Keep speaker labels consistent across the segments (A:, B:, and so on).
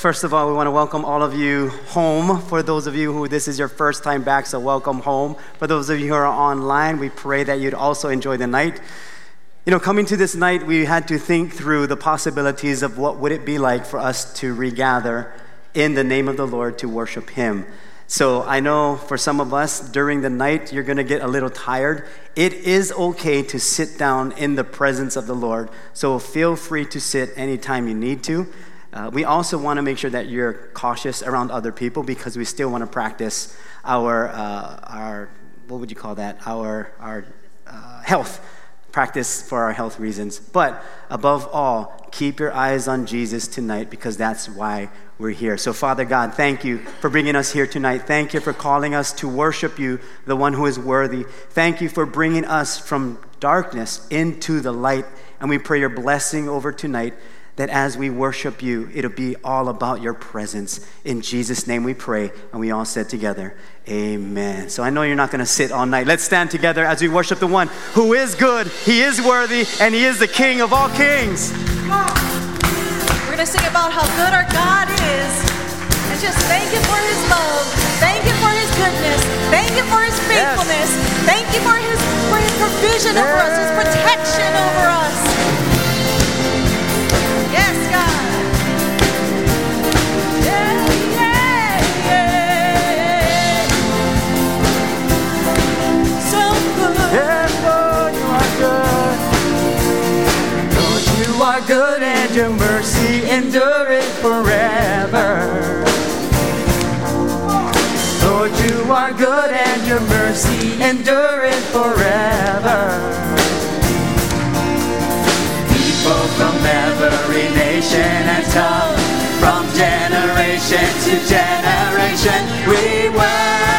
A: first of all, we want to welcome all of you home. For those of you who this is your first time back, so welcome home. For those of you who are online, we pray that you'd also enjoy the night. You know, coming to this night, we had to think through the possibilities of what would it be like for us to regather in the name of the Lord to worship Him. So I know for some of us during the night, you're going to get a little tired. It is okay to sit down in the presence of the Lord. So feel free to sit anytime you need to. Uh, we also want to make sure that you're cautious around other people because we still want to practice our, uh, our what would you call that? Our, our uh, health practice for our health reasons. But above all, keep your eyes on Jesus tonight because that's why we're here. So, Father God, thank you for bringing us here tonight. Thank you for calling us to worship you, the one who is worthy. Thank you for bringing us from darkness into the light. And we pray your blessing over tonight that as we worship you, it'll be all about your presence. In Jesus' name we pray, and we all said together, Amen. So I know you're not going to sit all night. Let's stand together as we worship the one who is good, he is worthy, and he is the King of all kings.
B: We're going to sing about how good our God is, and just thank Him for His love, thank Him for His goodness, thank Him for His faithfulness, yes. thank you for His, for His provision yes. over us, His protection over us.
C: Good and your mercy endureth forever. Lord, you are good and your mercy endureth forever. People from every nation and tongue, from generation to generation, we worship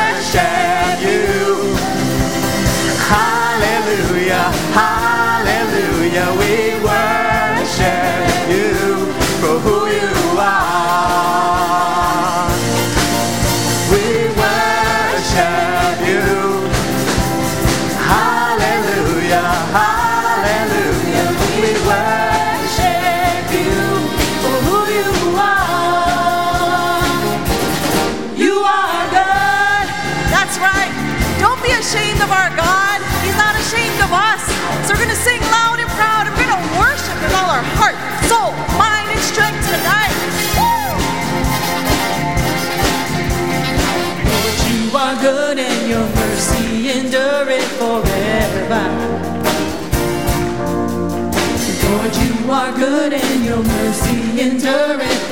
C: good
B: and
C: your mercy endureth forever. Lord, you are good and your mercy endureth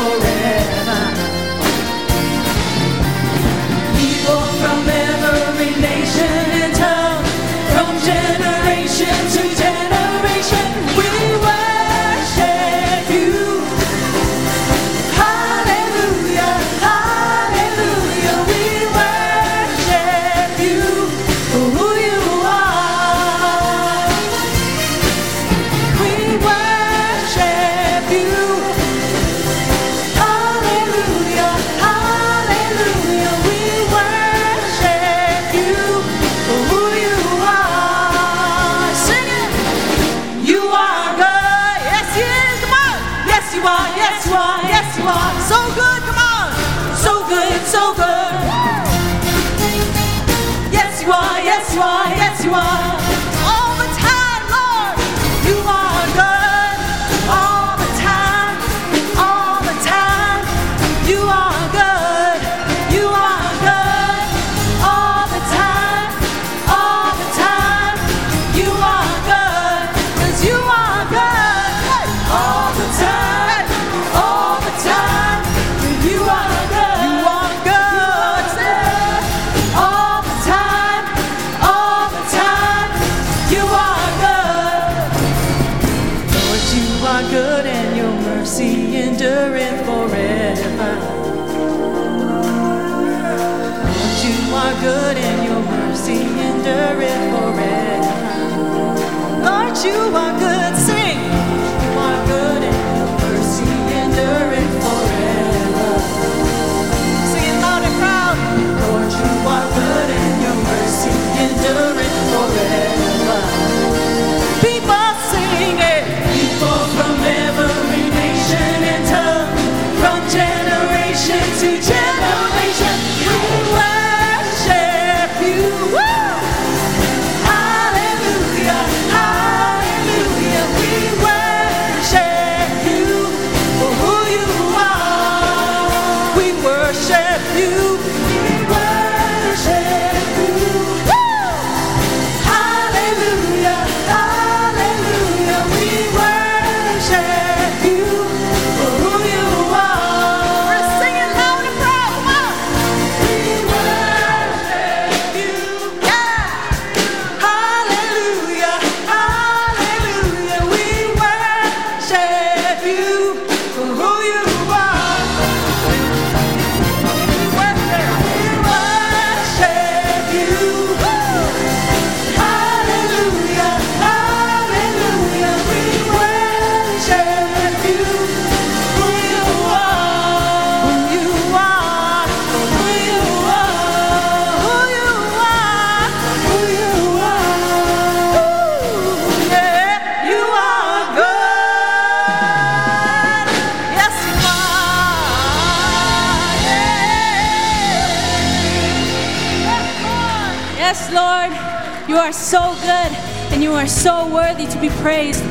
C: are
B: so
D: worthy to be praised,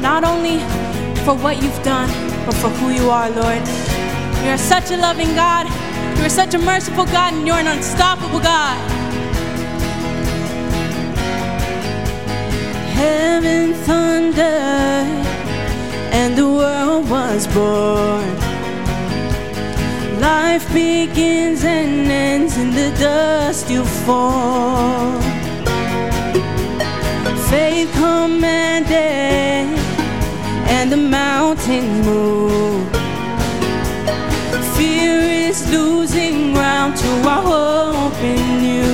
D: not only for what you've done, but for who you are, Lord. You are such a loving God, you are such a merciful God, and you're an unstoppable God. Heaven thundered, and the world was born. Life begins and ends in the dust you fall. Faith commanded, and the mountains move. Fear is losing ground to our hope in you.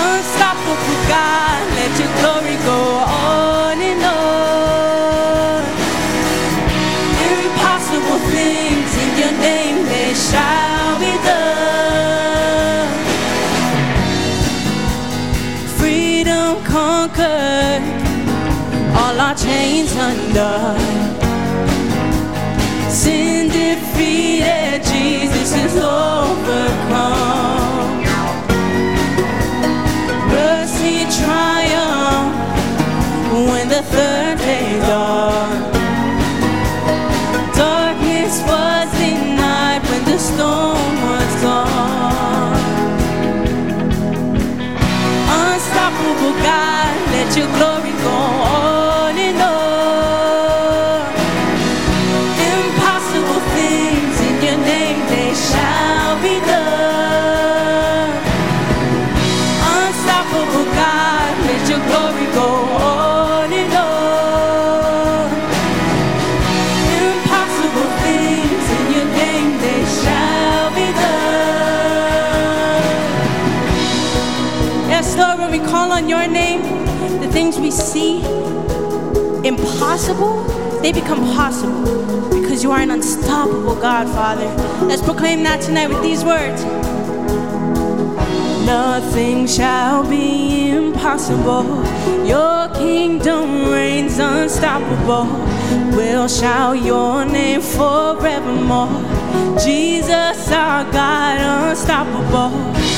D: Unstoppable God, let your glory go on and on. Impossible things in your name, they shall chains undone. Sin defeated, Jesus is overcome. Mercy triumph when the third day dawned. Impossible, they become possible because you are an unstoppable God, Father. Let's proclaim that tonight with these words. Nothing shall be impossible. Your kingdom reigns unstoppable. We'll shout your name forevermore. Jesus, our God, unstoppable.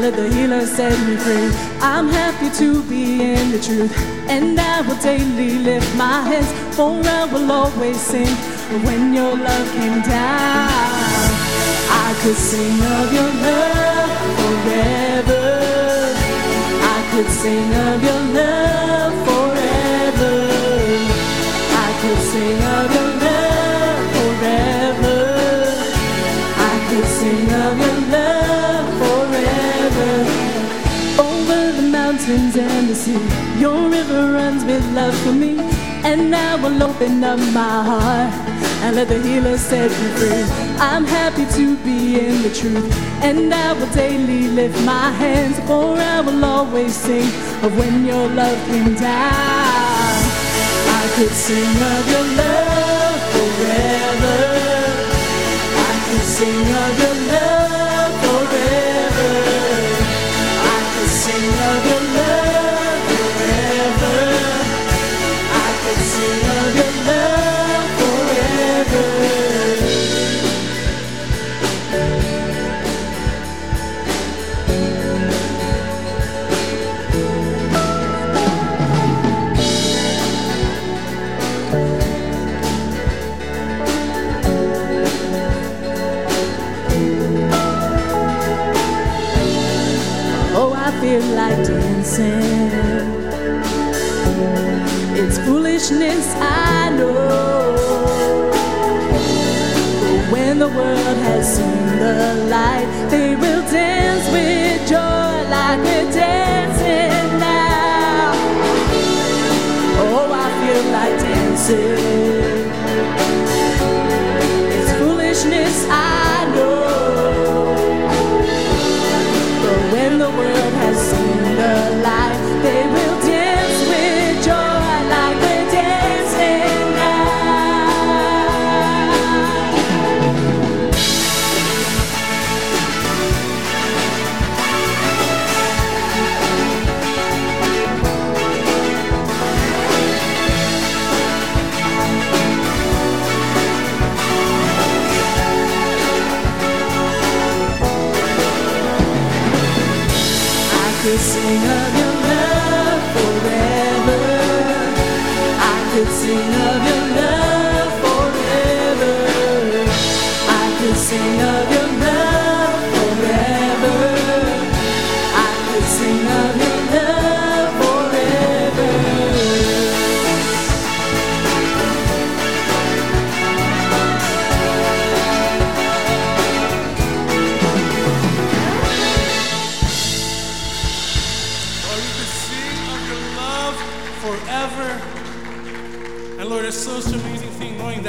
D: Let the healer set me free. I'm happy to be in the truth, and I will daily lift my hands, for I will always sing when your love came down. I could sing of your love forever. I could sing of your love forever. I could sing of mountains and the sea, your river runs with love for me. And I will open up my heart and let the healer set me free. I'm happy to be in the truth, and I will daily lift my hands, for I will always sing of when your love came down. I could sing of your love forever. I could sing of your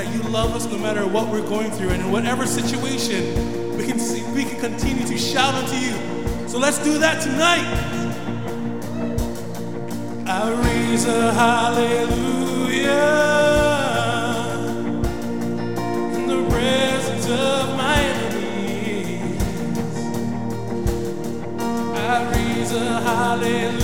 E: that you love us no matter what we're going through. And in whatever situation, we can see, we can continue to shout unto you. So let's do that tonight. I raise a hallelujah in the presence of my enemies. I raise a hallelujah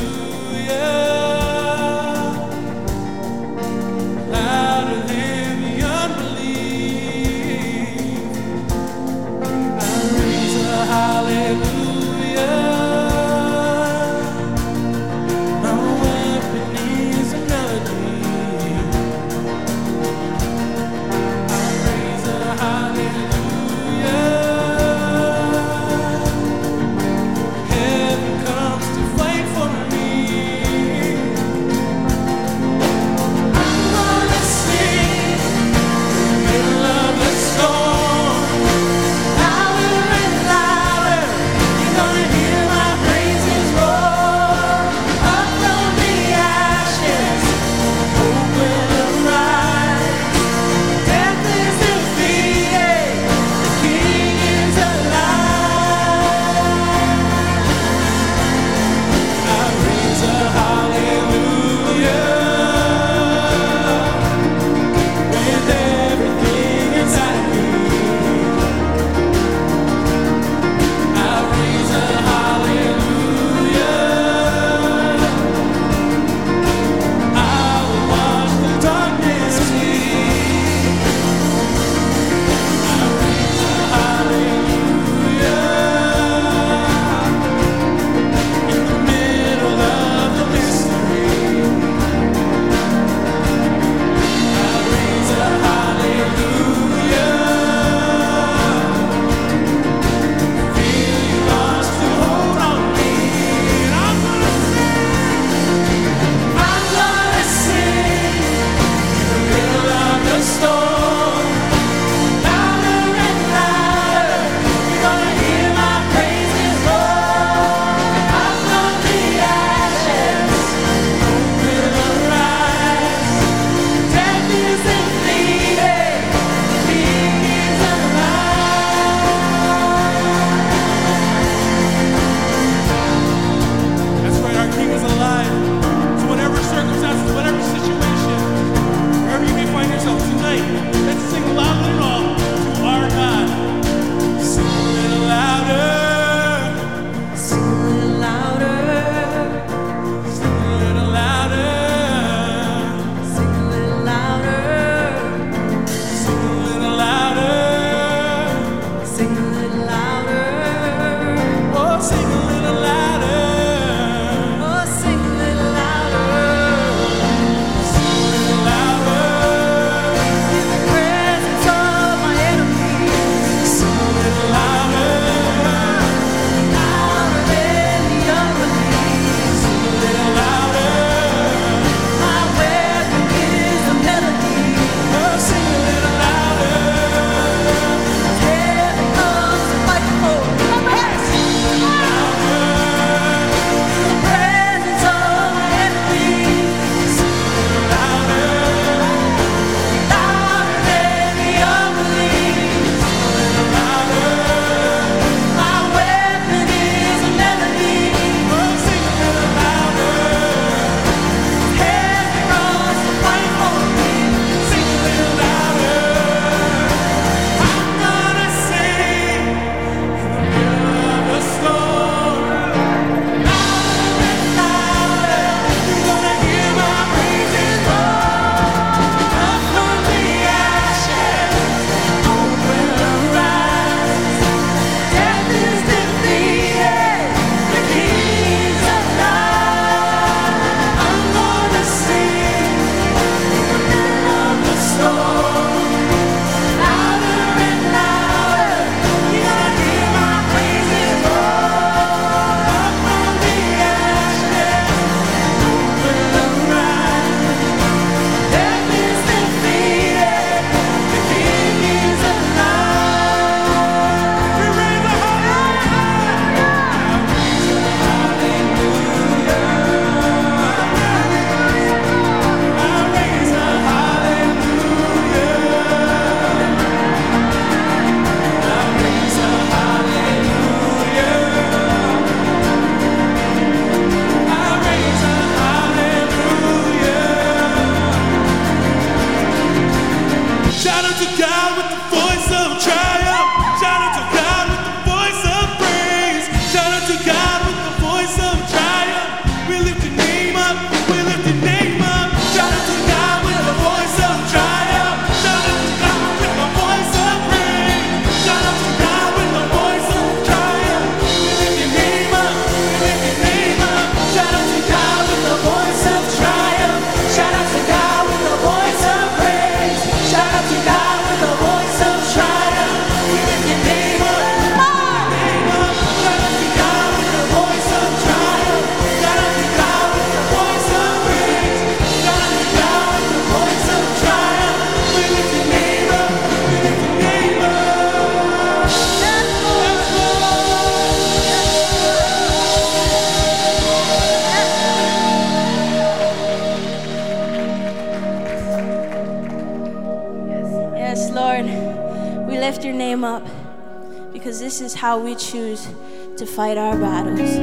D: because this is how we choose to fight our battles.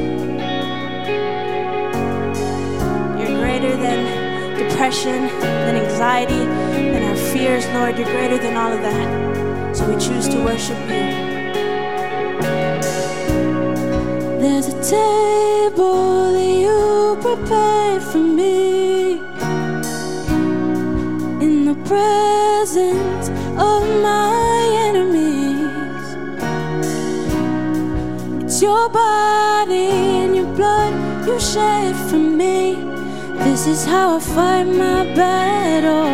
D: You're greater than depression, than anxiety, than our fears, Lord. You're greater than all of that. So we choose to worship you. There's a table that you prepared for me in the presence your body and your blood you shed for me. This is how I fight my battle.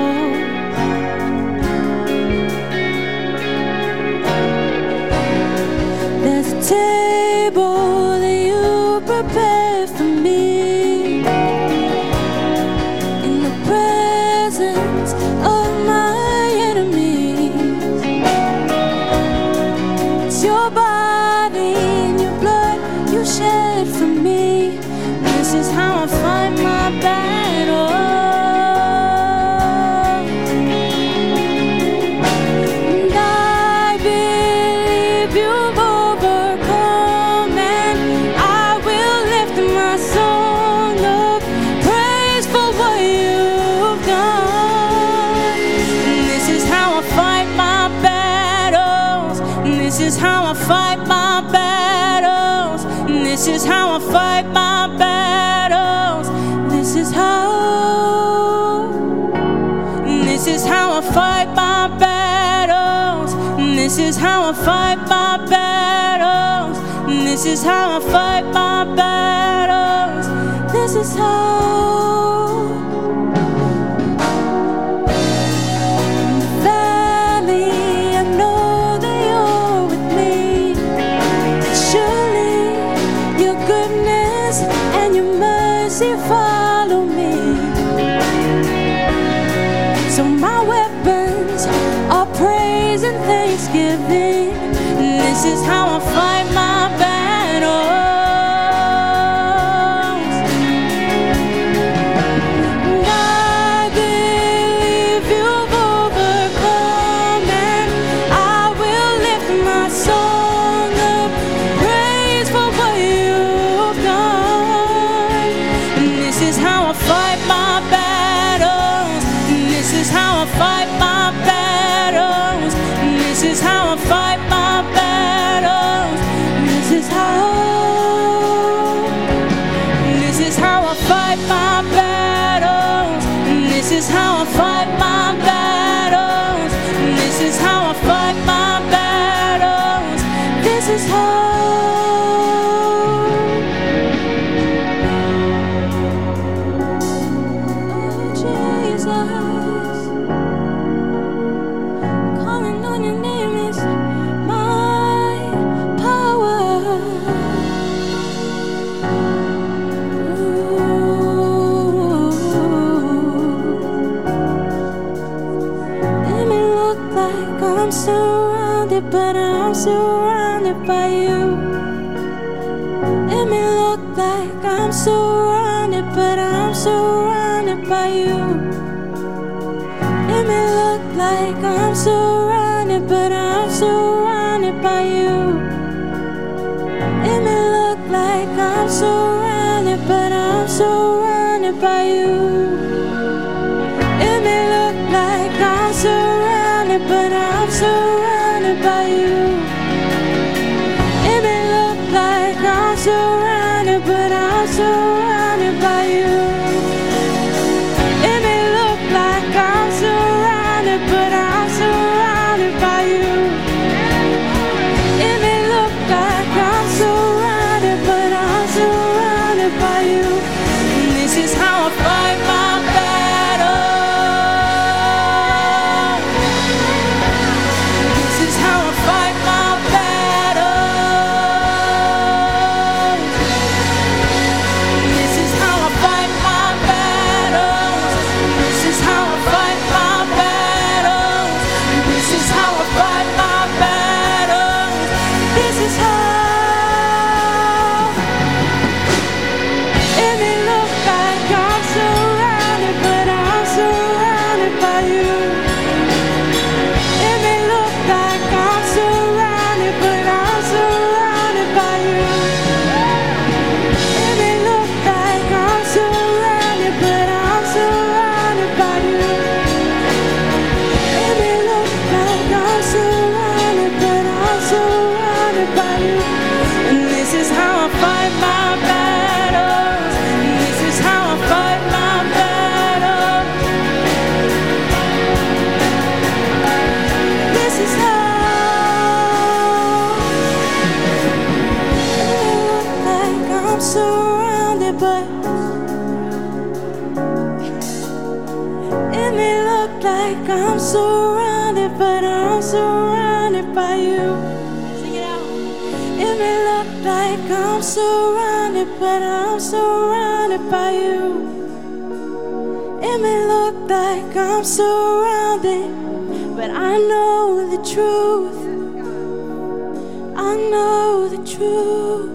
D: There's a table I'm surrounded, but I'm surrounded by you. Sing it out. It may look like I'm surrounded, but I'm surrounded by you. It may look like I'm surrounded, but I know the truth. I know the truth.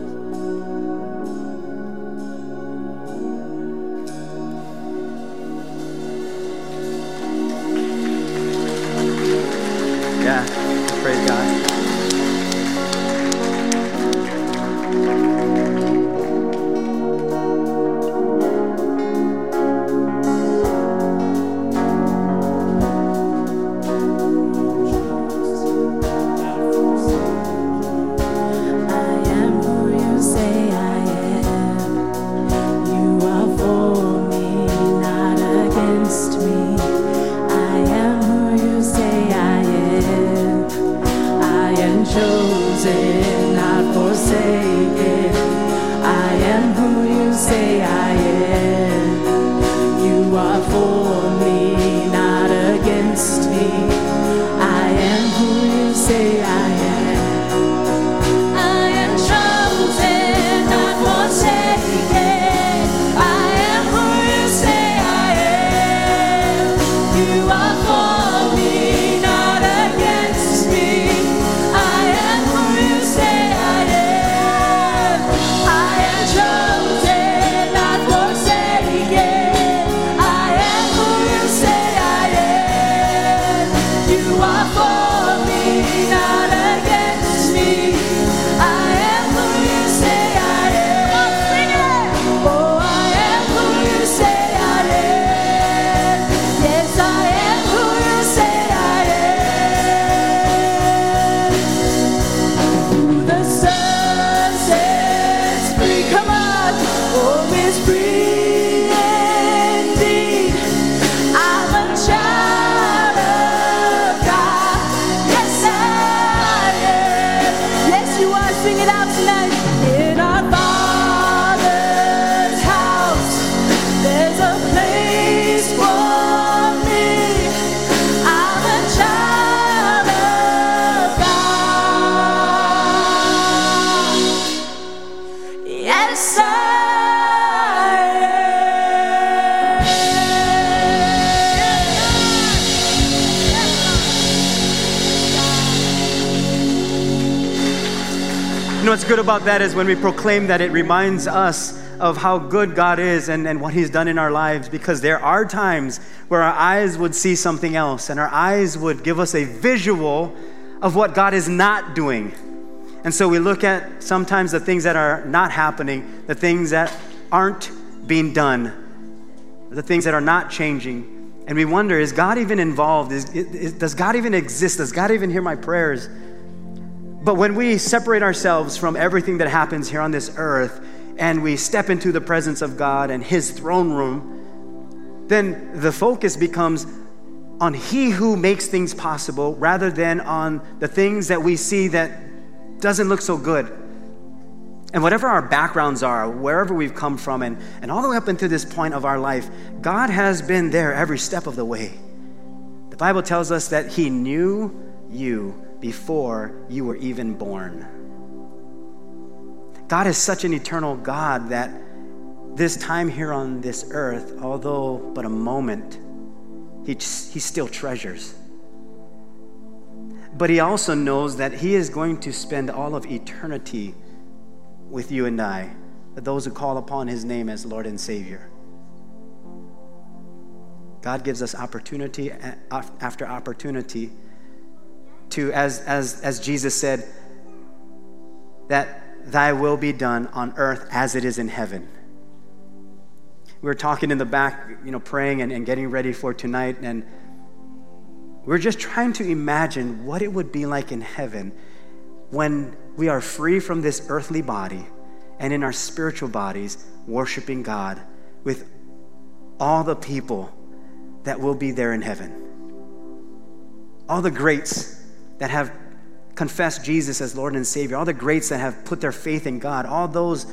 A: Know what's good about that is when we proclaim that, it reminds us of how good God is and, and what He's done in our lives because there are times where our eyes would see something else and our eyes would give us a visual of what God is not doing. And so we look at sometimes the things that are not happening, the things that aren't being done, the things that are not changing. And we wonder, is God even involved? Is, is, does God even exist? Does God even hear my prayers? But when we separate ourselves from everything that happens here on this earth and we step into the presence of God and His throne room, then the focus becomes on He who makes things possible rather than on the things that we see that doesn't look so good. And whatever our backgrounds are, wherever we've come from, and, and all the way up into this point of our life, God has been there every step of the way. The Bible tells us that He knew you before you were even born. God is such an eternal God that this time here on this earth, although but a moment, He, he still treasures. But He also knows that He is going to spend all of eternity with you and I, those who call upon His name as Lord and Savior. God gives us opportunity after opportunity to, as, as, as Jesus said, that thy will be done on earth as it is in heaven. We were talking in the back, you know, praying and, and getting ready for tonight, and we're just trying to imagine what it would be like in heaven when we are free from this earthly body and in our spiritual bodies worshiping God with all the people that will be there in heaven. All the greats that have confessed Jesus as Lord and Savior, all the greats that have put their faith in God, all those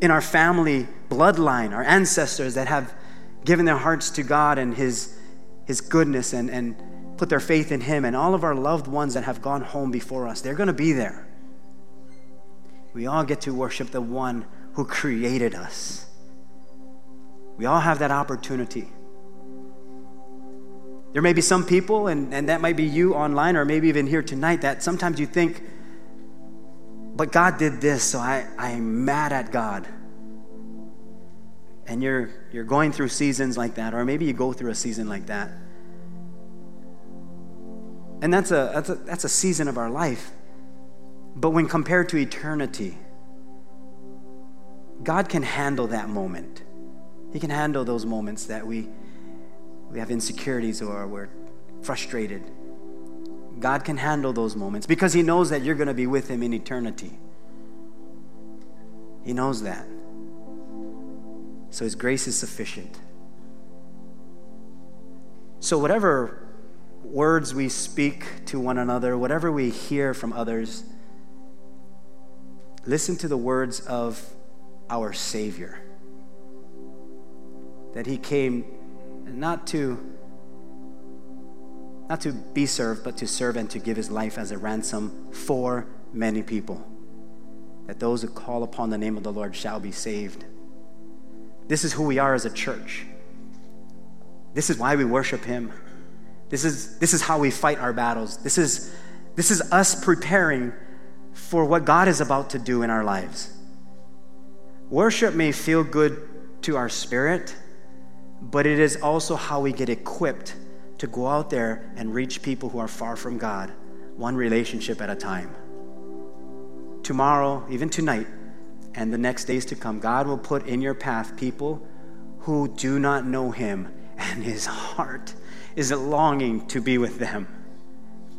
A: in our family bloodline, our ancestors that have given their hearts to God and His, His goodness and, and put their faith in Him, and all of our loved ones that have gone home before us, they're going to be there. We all get to worship the one who created us. We all have that opportunity. There may be some people, and, and that might be you online or maybe even here tonight, that sometimes you think, but God did this, so I, I'm mad at God. And you're, you're going through seasons like that, or maybe you go through a season like that. And that's a, that's a, that's a season of our life. But when compared to eternity, God can handle that moment. He can handle those moments that we, we have insecurities or we're frustrated. God can handle those moments because He knows that you're going to be with Him in eternity. He knows that. So His grace is sufficient. So, whatever words we speak to one another, whatever we hear from others, listen to the words of our Savior. That He came not to not to be served, but to serve and to give his life as a ransom for many people. That those who call upon the name of the Lord shall be saved. This is who we are as a church. This is why we worship him. This is, this is how we fight our battles. This is, this is us preparing for what God is about to do in our lives. Worship may feel good to our spirit, but it is also how we get equipped to go out there and reach people who are far from God, one relationship at a time. Tomorrow, even tonight, and the next days to come, God will put in your path people who do not know Him, and His heart is longing to be with them.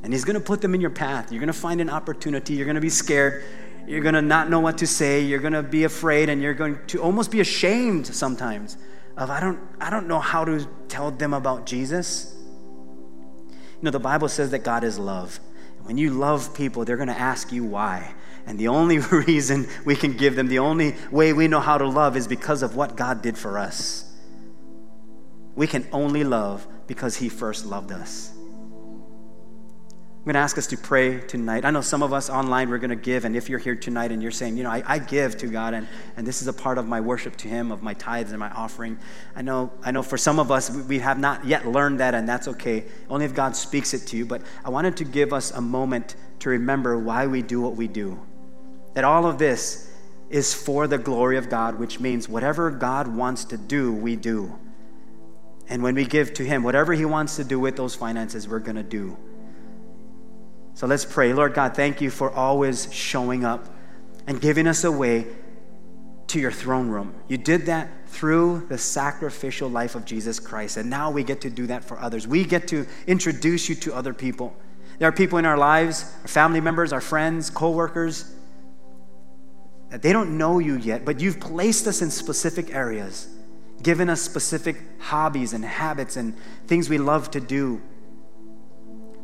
A: And He's to put them in your path. You're to find an opportunity. You're to be scared. You're to not know what to say. You're to be afraid, and you're going to almost be ashamed sometimes of I don't I don't know how to tell them about Jesus. You know, the Bible says that God is love. When you love people, they're going to ask you why. And the only reason we can give them, the only way we know how to love is because of what God did for us. We can only love because He first loved us. I'm going to ask us to pray tonight. I know some of us online, we're going to give. And if you're here tonight and you're saying, you know, I, I, give to God and, and this is a part of my worship to Him, of my tithes and my offering, I know, I know for some of us, we have not yet learned that, and that's okay. Only if God speaks it to you. But I wanted to give us a moment to remember why we do what we do. That all of this is for the glory of God, which means whatever God wants to do, we do. And when we give to Him, whatever He wants to do with those finances, we're going to do. So let's pray. Lord God, thank you for always showing up and giving us a way to your throne room. You did that through the sacrificial life of Jesus Christ, and now we get to do that for others. We get to introduce you to other people. There are people in our lives, our family members, our friends, coworkers, that they don't know you yet, but you've placed us in specific areas, given us specific hobbies and habits and things we love to do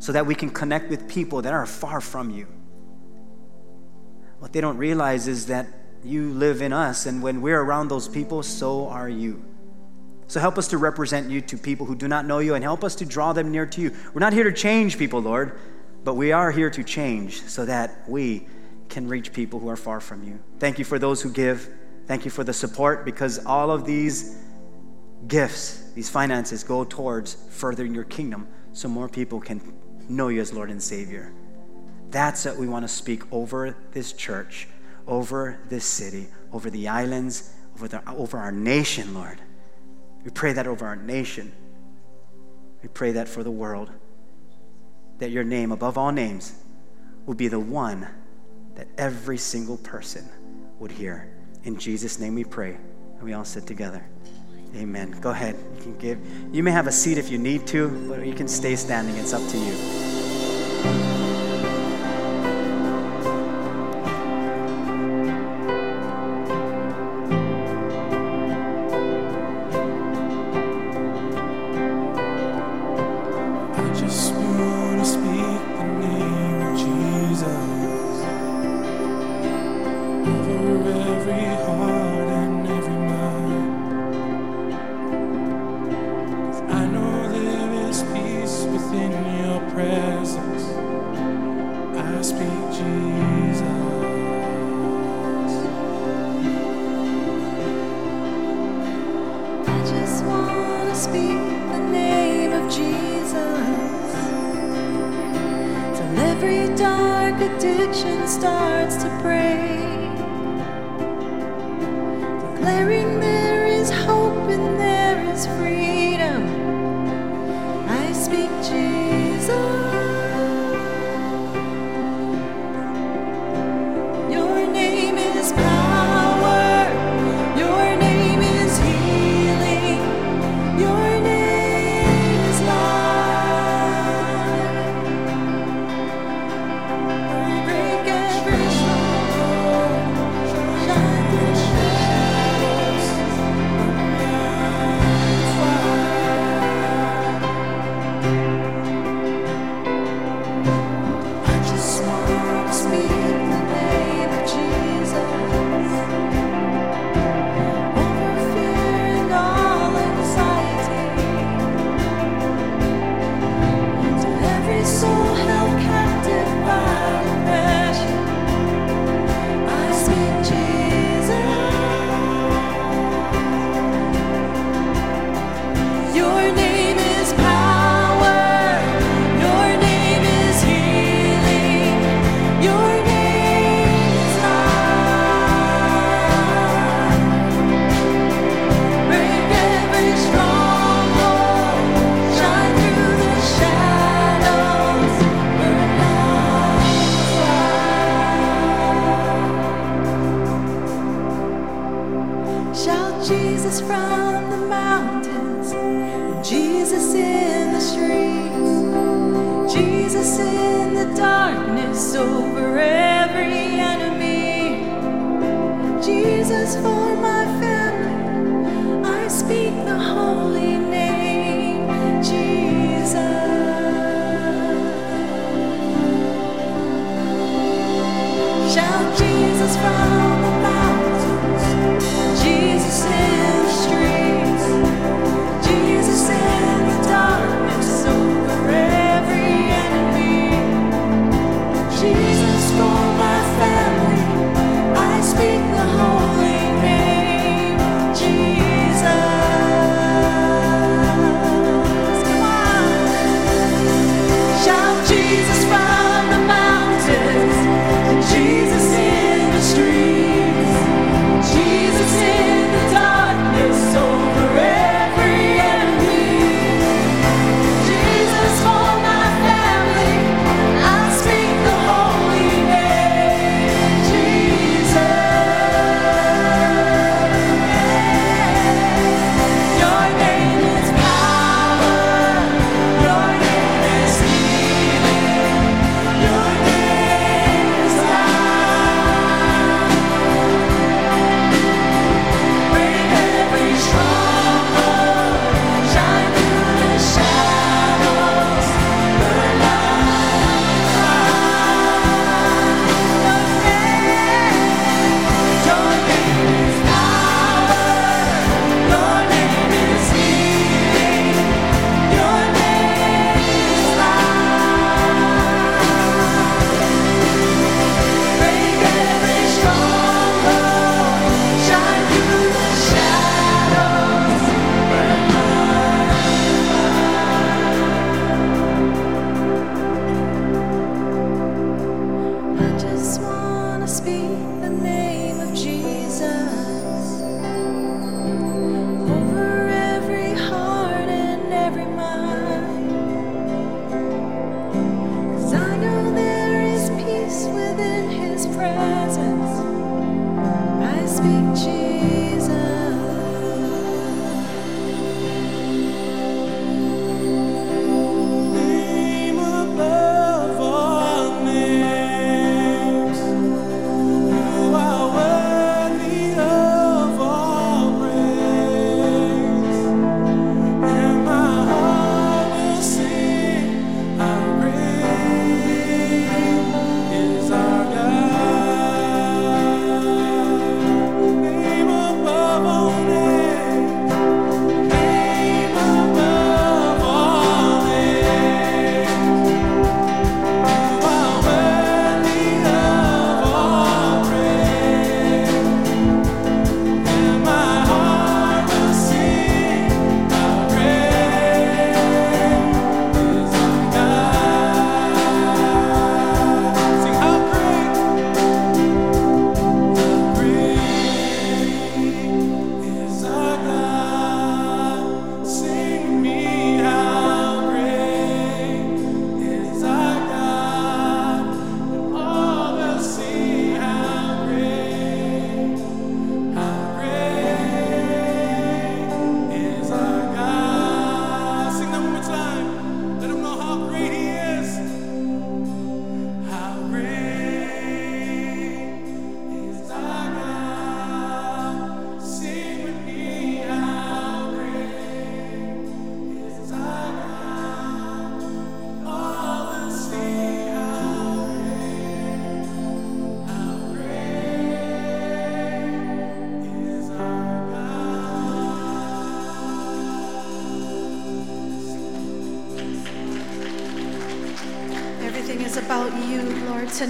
A: so that we can connect with people that are far from you. What they don't realize is that you live in us, and when we're around those people, so are you. So help us to represent you to people who do not know you and help us to draw them near to you. We're not here to change people, Lord, but we are here to change so that we can reach people who are far from you. Thank you for those who give. Thank you for the support because all of these gifts, these finances, go towards furthering your kingdom so more people can know you as Lord and Savior. That's what we want to speak over this church, over this city, over the islands, over, the, over our nation, Lord. We pray that over our nation. We pray that for the world, that your name, above all names, will be the one that every single person would hear. In Jesus' name we pray. And we all sit together. Amen. Go ahead. You can give. You may have a seat if you need to, but you can stay standing. It's up to you.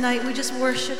C: Tonight. We just worship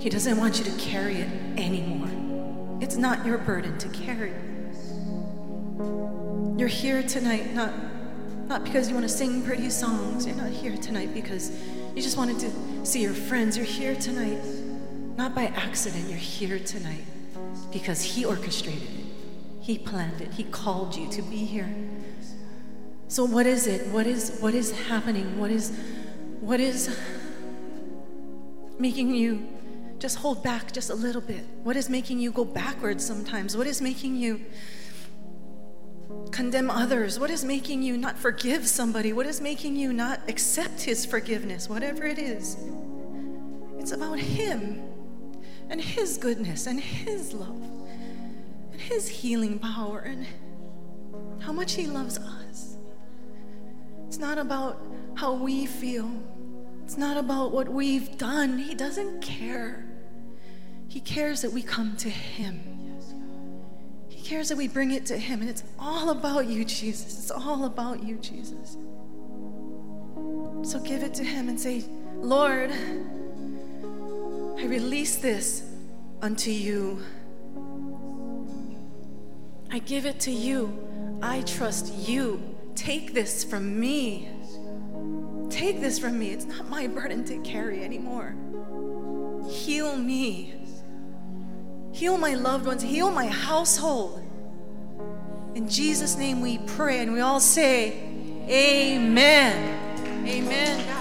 C: He doesn't want you to carry it anymore. It's not your burden to carry. You're here tonight not not because you want to sing pretty songs. You're not here tonight because you just wanted to see your friends. You're here tonight not by accident. You're here tonight because he orchestrated it. He planned it. He called you to be here. So what is it? What is what is happening? What is what is making you just hold back just a little bit? What is making you go backwards sometimes? What is making you condemn others? What is making you not forgive somebody? What is making you not accept his forgiveness? Whatever it is, it's about him and his goodness and his love and his healing power and how much he loves us. It's not about how we feel. It's not about what we've done. He doesn't care. He cares that we come to Him. He cares that we bring it to Him. And it's all about you, Jesus. It's all about you, Jesus. So give it to Him and say, Lord, I release this unto you. I give it to you. I trust you. Take this from me. Take this from me. It's not my burden to carry anymore. Heal me. Heal my loved ones. Heal my household. In Jesus' name we pray, and we all say, Amen. Amen,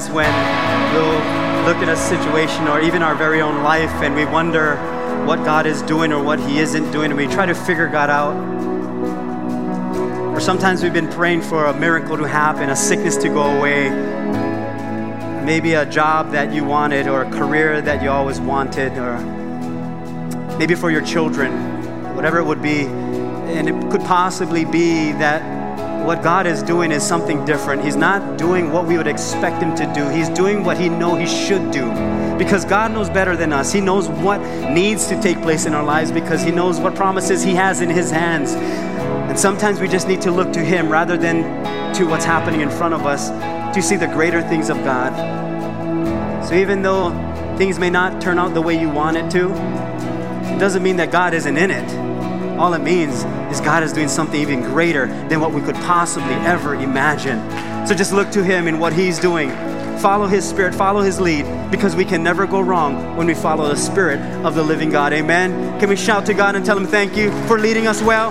A: times when we'll look at a situation or even our very own life and we wonder what God is doing or what He isn't doing, and we try to figure God out. Or sometimes we've been praying for a miracle to happen, a sickness to go away, maybe a job that you wanted, or a career that you always wanted, or maybe for your children, whatever it would be. And it could possibly be that what God is doing is something different. He's not doing what we would expect Him to do, He's doing what He know He should do. Because God knows better than us. He knows what needs to take place in our lives because He knows what promises He has in His hands. And sometimes we just need to look to Him rather than to what's happening in front of us to see the greater things of God. So even though things may not turn out the way you want it to, it doesn't mean that God isn't in it. All it means is God is doing something even greater than what we could possibly ever imagine. So just look to Him in what He's doing. Follow His Spirit, follow His lead, because we can never go wrong when we follow the Spirit of the living God. Amen. Can we shout to God and tell Him thank you for leading us well?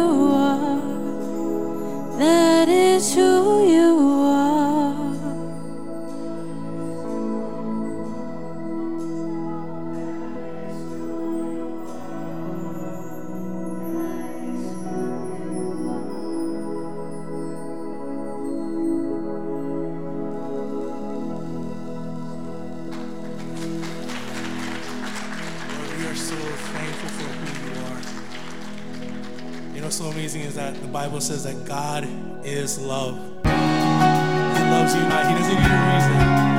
E: Bible says that God is love. He loves you not. He doesn't need a reason.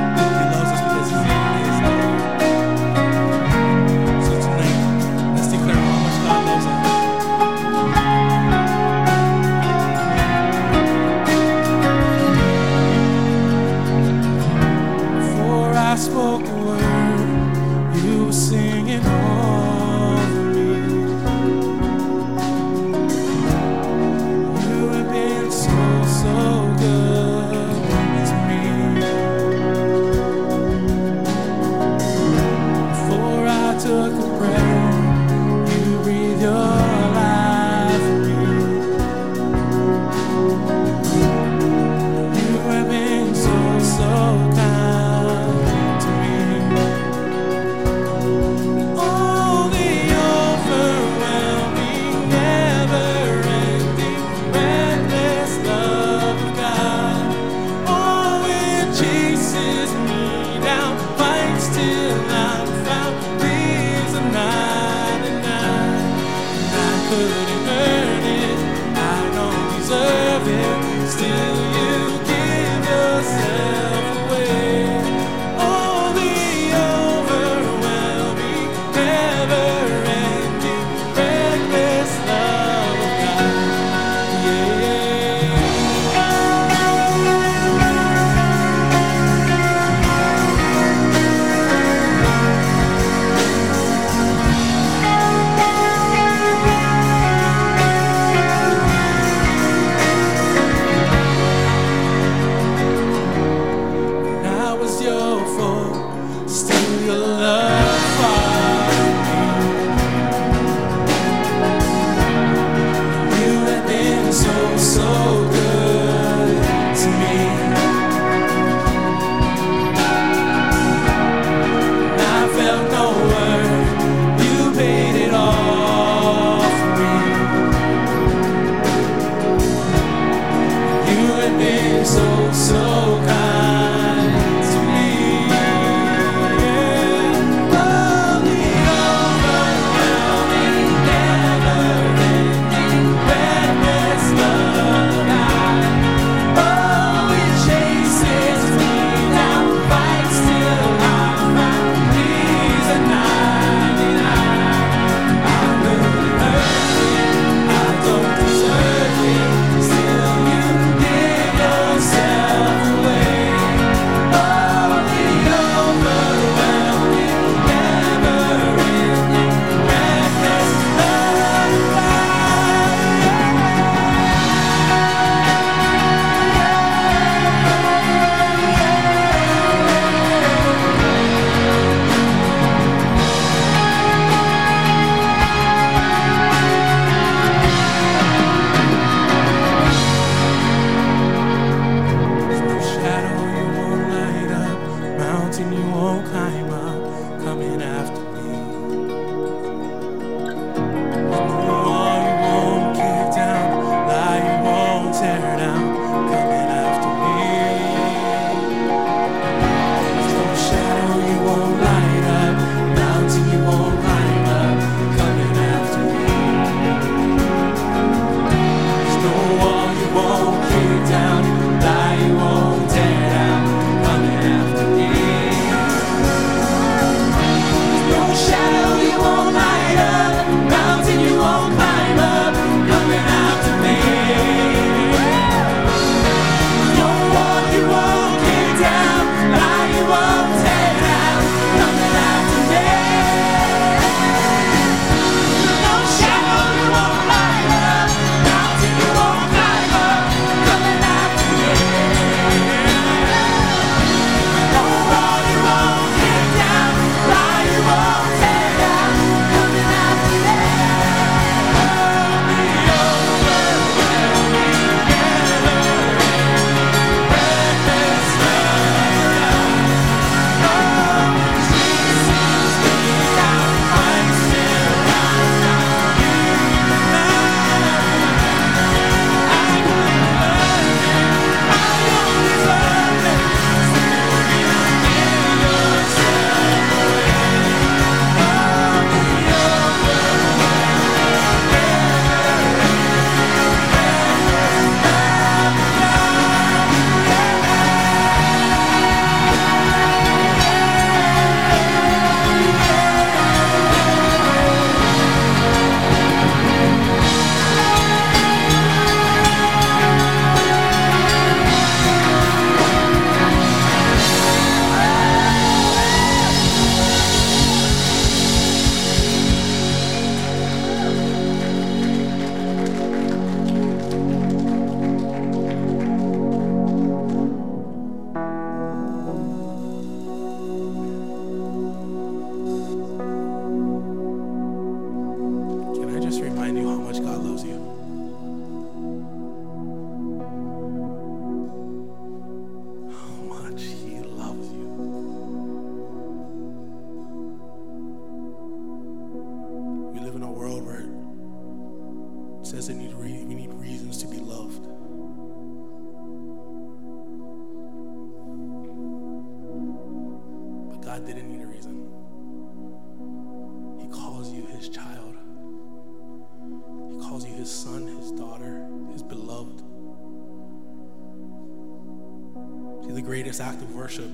E: Worship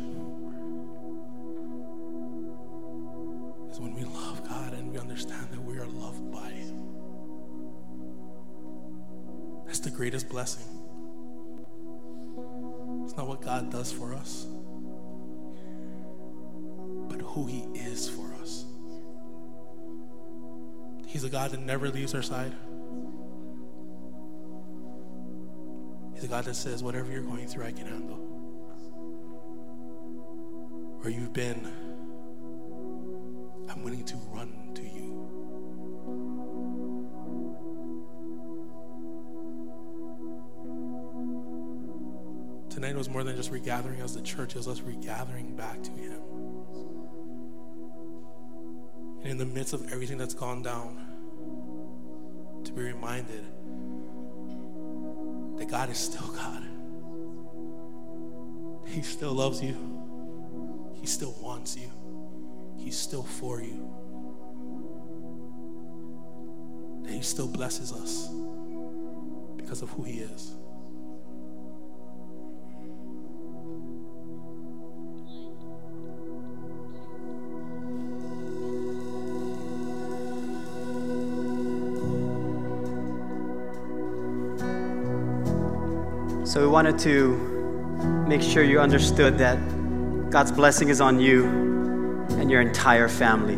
E: is when we love God and we understand that we are loved by Him. That's the greatest blessing. It's not what God does for us, but who He is for us. He's a God that never leaves our side. He's a God that says, whatever you're going through, I can handle. Where you've been, I'm willing to run to you. Tonight was more than just regathering as the church, it was us regathering back to Him. And in the midst of everything that's gone down, to be reminded that God is still God. He still loves you. Still wants you. He's still for you. That He still blesses us because of who He is.
A: So we wanted to make sure you understood that God's blessing is on you and your entire family.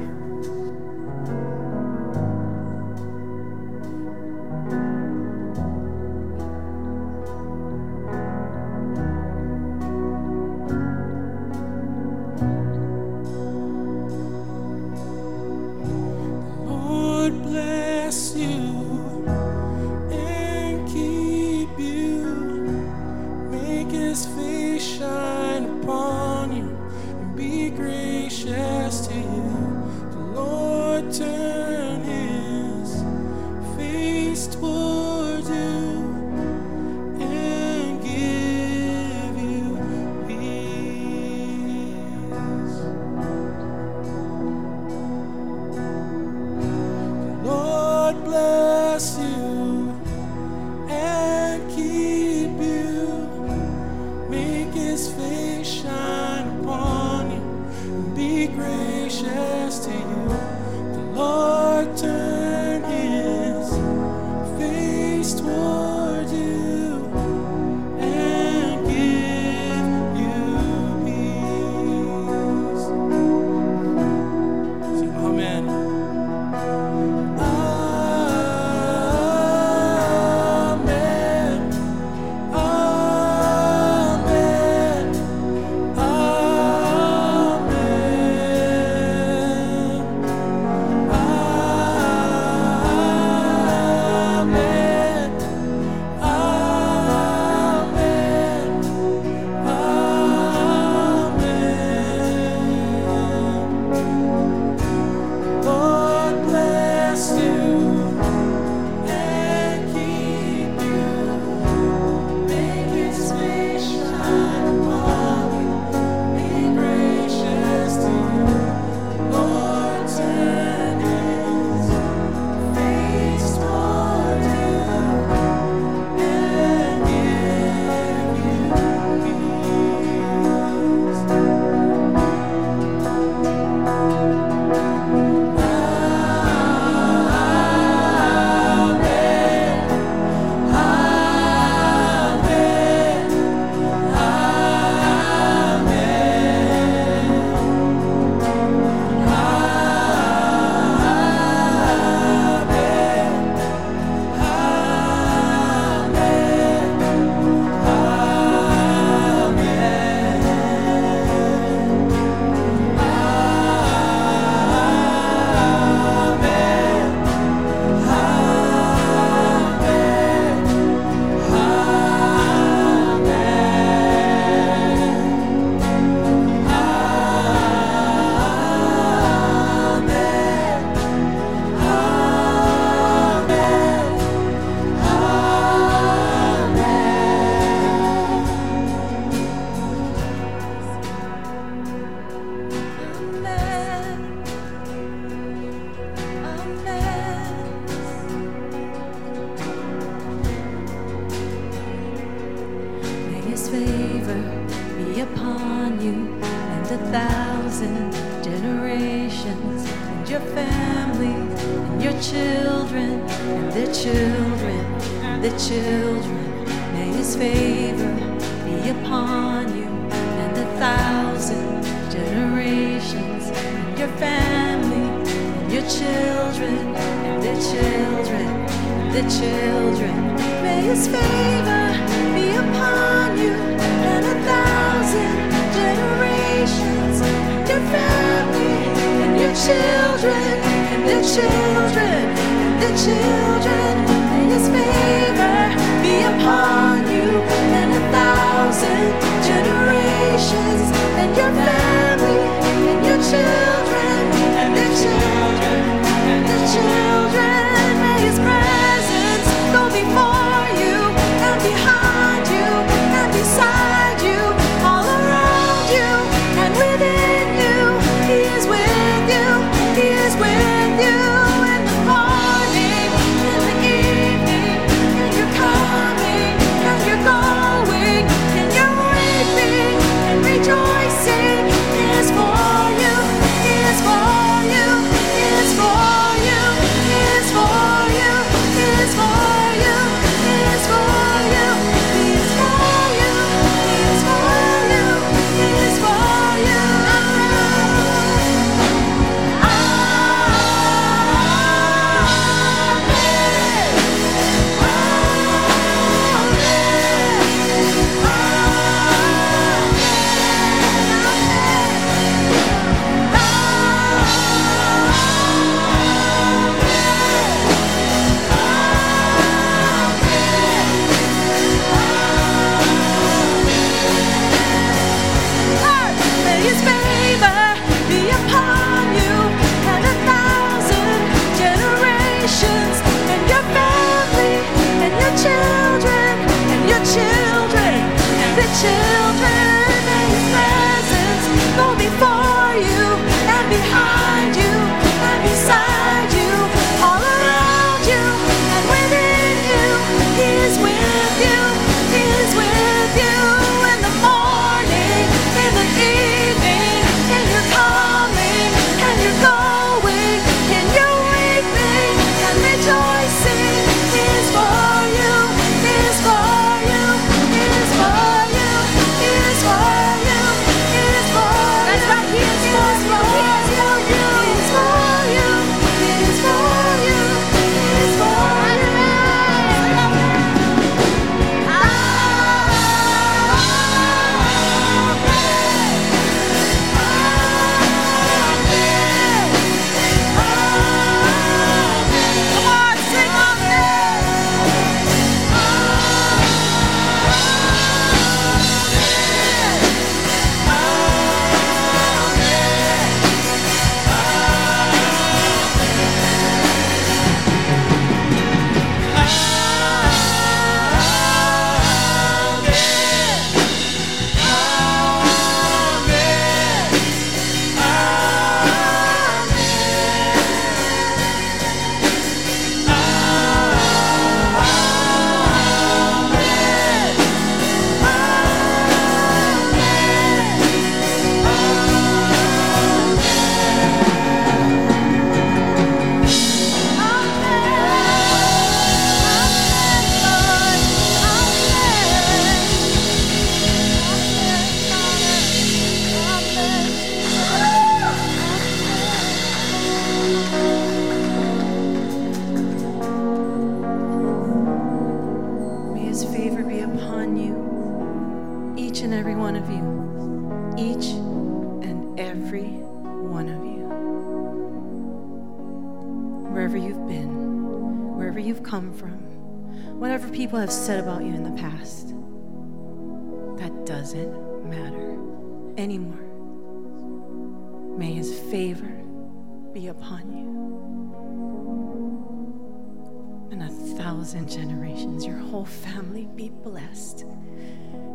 C: thousand generations. Your whole family be blessed.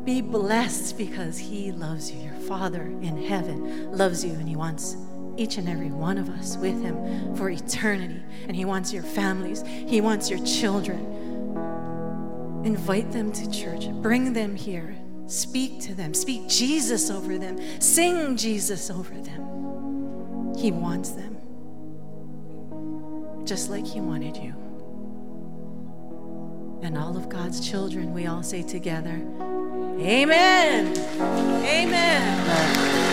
C: Be blessed because He loves you. Your Father in heaven loves you and He wants each and every one of us with Him for eternity. And He wants your families, He wants your children. Invite them to church, bring them here, speak to them, speak Jesus over them, sing Jesus over them. He wants them just like He wanted you. And all of God's children, we all say together, Amen. Amen.